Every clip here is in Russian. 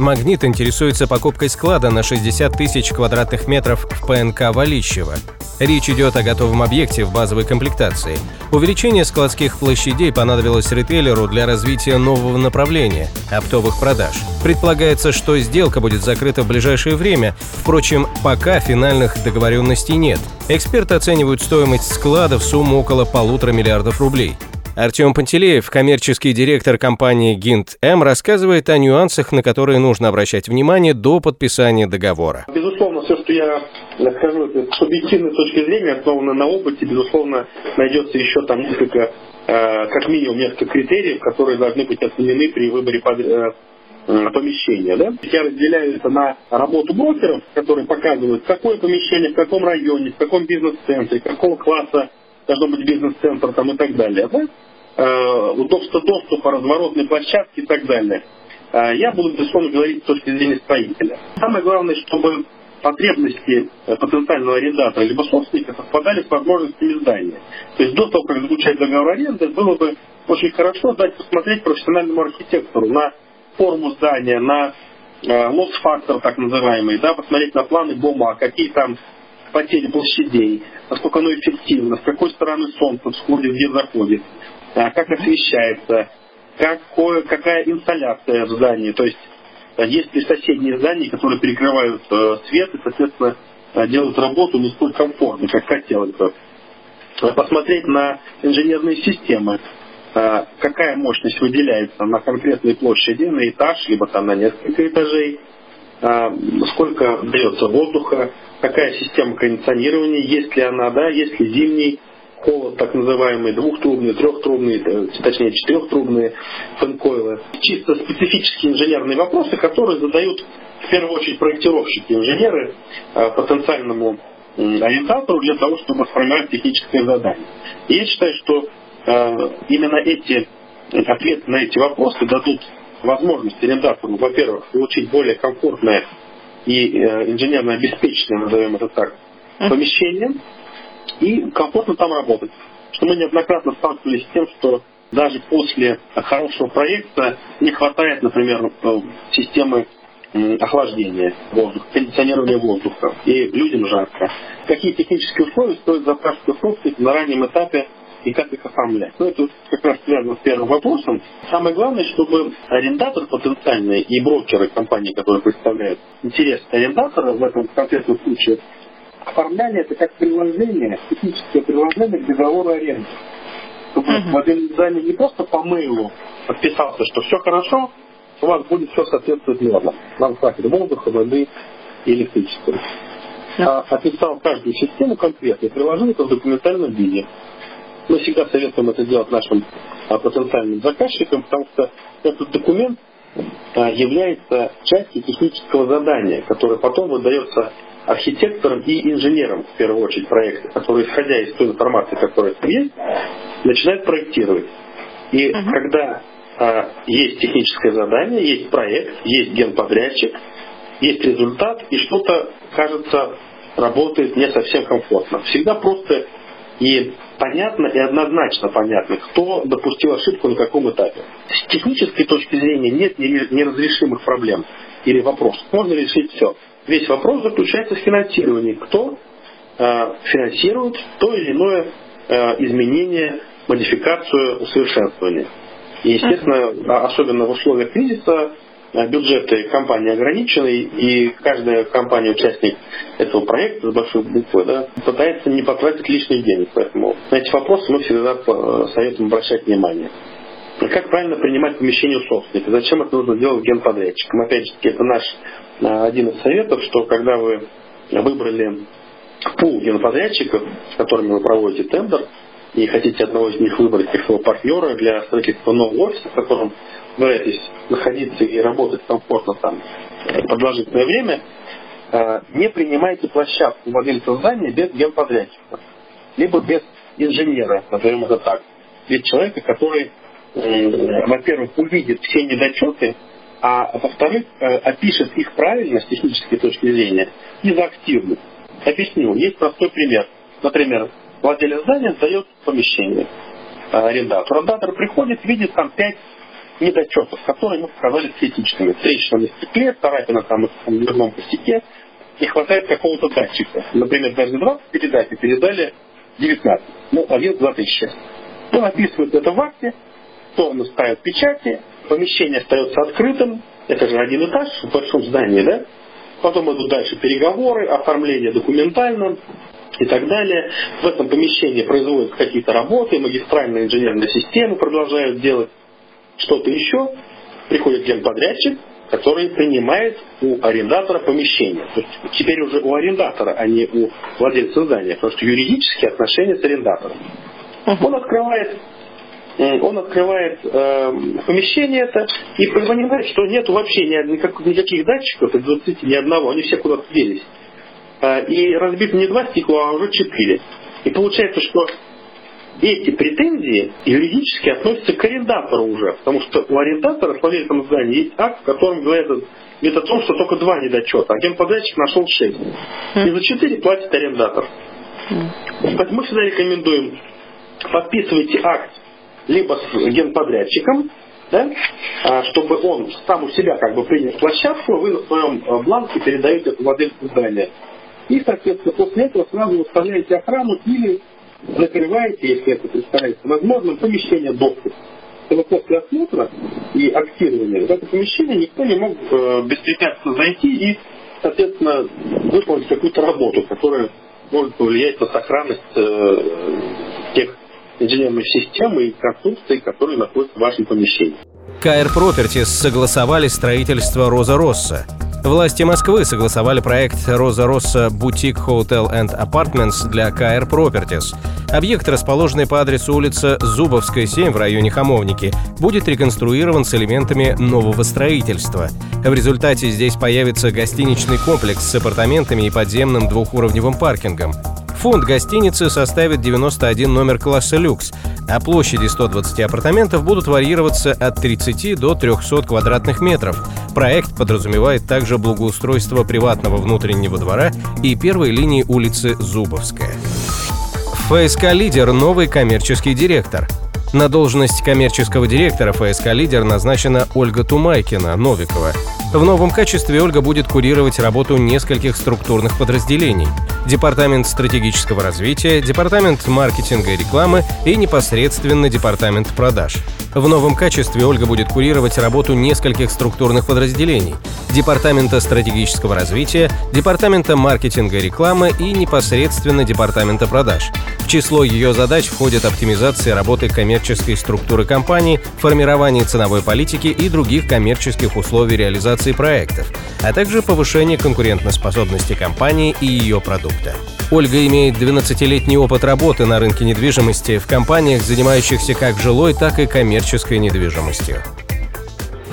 Магнит интересуется покупкой склада на 60 тысяч квадратных метров в ПНК Валищево. Речь идет о готовом объекте в базовой комплектации. Увеличение складских площадей понадобилось ритейлеру для развития нового направления – оптовых продаж. Предполагается, что сделка будет закрыта в ближайшее время, впрочем, пока финальных договоренностей нет. Эксперты оценивают стоимость склада в сумму около полутора миллиардов рублей. Артем Пантелеев, коммерческий директор компании Гинт М, рассказывает о нюансах, на которые нужно обращать внимание до подписания договора. Безусловно, все, что я скажу, это субъективной точки зрения, основано на опыте, безусловно, найдется еще там несколько, э, как минимум, несколько критериев, которые должны быть оценены при выборе э, помещения. Да? Я разделяю это на работу брокеров, которые показывают, какое помещение, в каком районе, в каком бизнес-центре, какого класса должно быть бизнес-центр там и так далее. Да? Э, удобство доступа, разворотной площадки и так далее. Э, я буду, безусловно, говорить с точки зрения строителя. Самое главное, чтобы потребности э, потенциального арендатора либо собственника совпадали с возможностями здания. То есть до того, как заключать договор аренды, было бы очень хорошо дать посмотреть профессиональному архитектору на форму здания, на лосс-фактор так называемый, да, посмотреть на планы бумаг, какие там потери площадей, насколько оно эффективно, с какой стороны солнце всходит, где заходит, а, как освещается, какое, какая инсталляция в здании, то есть а, есть ли соседние здания, которые перекрывают э, свет и, соответственно, делают работу не столь комфортно, как хотелось бы. Посмотреть на инженерные системы, какая мощность выделяется на конкретной площади, на этаж, либо там на несколько этажей, сколько дается воздуха, какая система кондиционирования, есть ли она, да, есть ли зимний холод, так называемые двухтрубные, трехтрубные, э, точнее четырехтрубные фэнкойлы. Чисто специфические инженерные вопросы, которые задают в первую очередь проектировщики, инженеры э, потенциальному ориентатору для того, чтобы сформировать техническое задание. И я считаю, что э, именно эти ответы на эти вопросы дадут возможность арендатору, во-первых, получить более комфортное и инженерно обеспеченное, назовем это так, помещение, и комфортно там работать. Что мы неоднократно сталкивались с тем, что даже после хорошего проекта не хватает, например, э, системы охлаждения воздуха, кондиционирования воздуха, и людям жарко. Какие технические условия стоит запрашивать у на раннем этапе и как их оформлять. Ну, это как раз связано с первым вопросом. Самое главное, чтобы арендатор потенциальный и брокеры компании, которые представляют интерес арендатора в этом конкретном случае, оформляли это как приложение, техническое приложение к договору аренды. Чтобы uh-huh. владелец здания не просто по мейлу подписался, что все хорошо, у вас будет все соответствовать нормам. Нам хватит воздуха, воды и электричества. Uh-huh. А описал каждую систему конкретно и приложил это в документальном виде. Мы всегда советуем это делать нашим а, потенциальным заказчикам, потому что этот документ а, является частью технического задания, которое потом выдается архитектором и инженером, в первую очередь, проекта, который, исходя из той информации, которая там есть, начинает проектировать. И uh-huh. когда а, есть техническое задание, есть проект, есть генподрядчик, есть результат, и что-то, кажется, работает не совсем комфортно. Всегда просто и понятно, и однозначно понятно, кто допустил ошибку на каком этапе. С технической точки зрения нет неразрешимых проблем или вопросов. Можно решить все. Весь вопрос заключается в финансировании. Кто э, финансирует то или иное э, изменение, модификацию, усовершенствование. И, естественно, особенно в условиях кризиса, бюджеты компании ограничены, и каждая компания-участник этого проекта с большой буквы да, пытается не потратить лишних денег. Поэтому на эти вопросы мы всегда э, советуем обращать внимание. Как правильно принимать помещение у собственника? Зачем это нужно делать генподрядчиком? Опять же, это наш а, один из советов, что когда вы выбрали пул генподрядчиков, с которыми вы проводите тендер, и хотите одного из них выбрать как своего партнера для строительства нового офиса, в котором собираетесь находиться и работать комфортно там продолжительное время, а, не принимайте площадку владельца здания без генподрядчика. либо без инженера, назовем это так. Без человека, который, во-первых, увидит все недочеты, а во-вторых, э, опишет их правильно с технической точки зрения и за активность. Объясню. Есть простой пример. Например, владелец здания сдает помещение э, арендатору. Арендатор приходит, видит там пять недочетов, которые ему показались критичными. Трещина на стекле, царапина там в дверном косяке, не хватает какого-то датчика. Например, даже 20 передачи передали 19. Ну, один 2 тысячи. Он описывает это в акте, он ставит печати, помещение остается открытым, это же один этаж в большом здании, да? Потом идут дальше переговоры, оформление документально и так далее. В этом помещении производят какие-то работы, магистральные инженерные системы продолжают делать что-то еще. Приходит генподрядчик, который принимает у арендатора помещение. То есть теперь уже у арендатора, а не у владельца здания, потому что юридические отношения с арендатором. Он открывает он открывает э, помещение это и понимает, что нет вообще ни, никак, никаких датчиков, из 20 ни одного, они все куда-то делись. Э, и разбито не два стекла, а уже четыре. И получается, что эти претензии юридически относятся к арендатору уже, потому что у арендатора с владельцем здания есть акт, в котором говорит, говорит о том, что только два недочета, а генподрядчик нашел шесть. И за четыре платит арендатор. Поэтому мы всегда рекомендуем подписывайте акт либо с генподрядчиком, да, а, чтобы он сам у себя как бы принял площадку, вы на своем э, бланке передаете владельцу здания. И, соответственно, после этого сразу выставляете охрану или закрываете, если это представляется возможным, помещение доступ. Чтобы после осмотра и актирования в это помещение никто не мог э, беспрепятственно зайти и, соответственно, выполнить какую-то работу, которая может повлиять на сохранность э, тех инженерной системы и конструкции, которые находятся в вашем помещении. КР Properties согласовали строительство Роза Росса. Власти Москвы согласовали проект Роза Росса Бутик Hotel and Apartments для КР Properties. Объект, расположенный по адресу улица Зубовская, 7 в районе Хамовники, будет реконструирован с элементами нового строительства. В результате здесь появится гостиничный комплекс с апартаментами и подземным двухуровневым паркингом. Фонд гостиницы составит 91 номер класса люкс, а площади 120 апартаментов будут варьироваться от 30 до 300 квадратных метров. Проект подразумевает также благоустройство приватного внутреннего двора и первой линии улицы Зубовская. ФСК «Лидер» — новый коммерческий директор. На должность коммерческого директора ФСК «Лидер» назначена Ольга Тумайкина, Новикова. В новом качестве Ольга будет курировать работу нескольких структурных подразделений. Департамент стратегического развития, Департамент маркетинга и рекламы и непосредственно Департамент продаж. В новом качестве Ольга будет курировать работу нескольких структурных подразделений – Департамента стратегического развития, Департамента маркетинга и рекламы и непосредственно Департамента продаж. В число ее задач входит оптимизация работы коммерческой структуры компании, формирование ценовой политики и других коммерческих условий реализации проектов, а также повышение конкурентоспособности компании и ее продукта. Ольга имеет 12-летний опыт работы на рынке недвижимости в компаниях, занимающихся как жилой, так и коммерческой недвижимостью.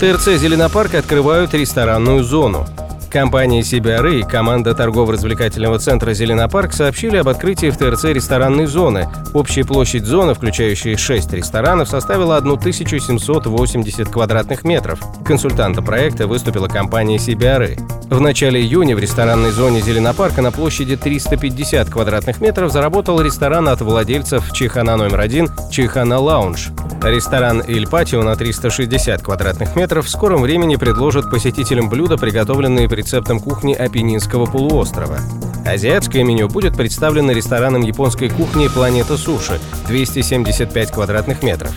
ТРЦ «Зеленопарк» открывают ресторанную зону. Компания CBRE и команда торгово-развлекательного центра «Зеленопарк» сообщили об открытии в ТРЦ ресторанной зоны. Общая площадь зоны, включающая 6 ресторанов, составила 1780 квадратных метров. Консультантом проекта выступила компания CBRE. В начале июня в ресторанной зоне Зеленопарка на площади 350 квадратных метров заработал ресторан от владельцев Чихана номер один Чихана Лаунж. Ресторан «Иль Патио» на 360 квадратных метров в скором времени предложит посетителям блюда, приготовленные по рецептам кухни Апеннинского полуострова. Азиатское меню будет представлено рестораном японской кухни «Планета Суши» 275 квадратных метров.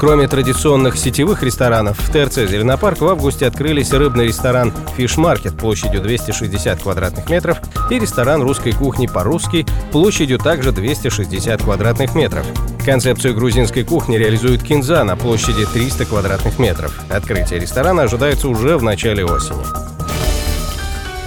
Кроме традиционных сетевых ресторанов, в ТРЦ «Зеленопарк» в августе открылись рыбный ресторан «Фиш Маркет» площадью 260 квадратных метров и ресторан русской кухни по-русски площадью также 260 квадратных метров. Концепцию грузинской кухни реализует Кинза на площади 300 квадратных метров. Открытие ресторана ожидается уже в начале осени.